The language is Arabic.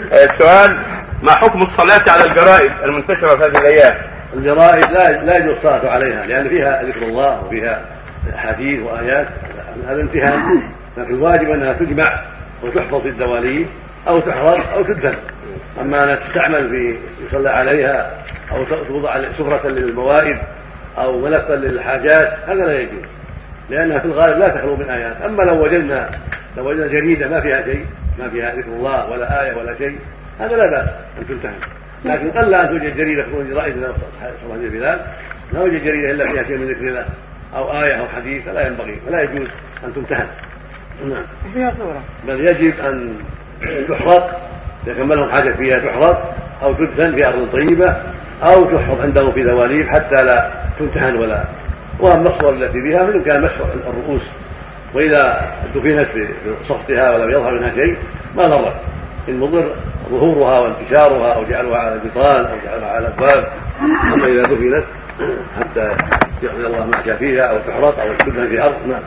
السؤال ما حكم الصلاة على الجرائد المنتشرة في هذه الأيام؟ الجرائد لا لا يجوز الصلاة عليها لأن فيها ذكر الله وفيها حديث وآيات هذا امتهان لكن الواجب أنها تجمع وتحفظ في الدواليب أو تحفظ أو تدفن. أما أنها تستعمل في يصلى عليها أو توضع سفرة للموائد أو ملفا للحاجات هذا لا يجوز لأنها في الغالب لا تخلو من آيات. أما لو وجدنا لو وجدنا جريدة ما فيها شيء ما فيها ذكر الله ولا آية ولا شيء هذا لا بأس أن تمتهن لكن قل أن توجد جريدة تكون رأيت صلى الله بلال لا يوجد جريدة إلا فيها شيء من ذكر الله أو آية أو حديث فلا ينبغي فلا يجوز أن تمتهن نعم. وفيها صورة. بل يجب أن تحرق إذا كان لهم حاجة فيها تحرق أو تدفن في أرض طيبة أو تحفظ عندهم في دواليب حتى لا تمتهن ولا. وأما الصور التي بها من كان مسح الرؤوس. وإذا دفنت صفتها ولم يظهر منها شيء ما ضر إن مضر ظهورها وانتشارها أو جعلها على الجدران أو جعلها على الأبواب. أما إذا دفنت حتى يقضي الله ما فيها أو تحرق أو تدفن في ارض نعم.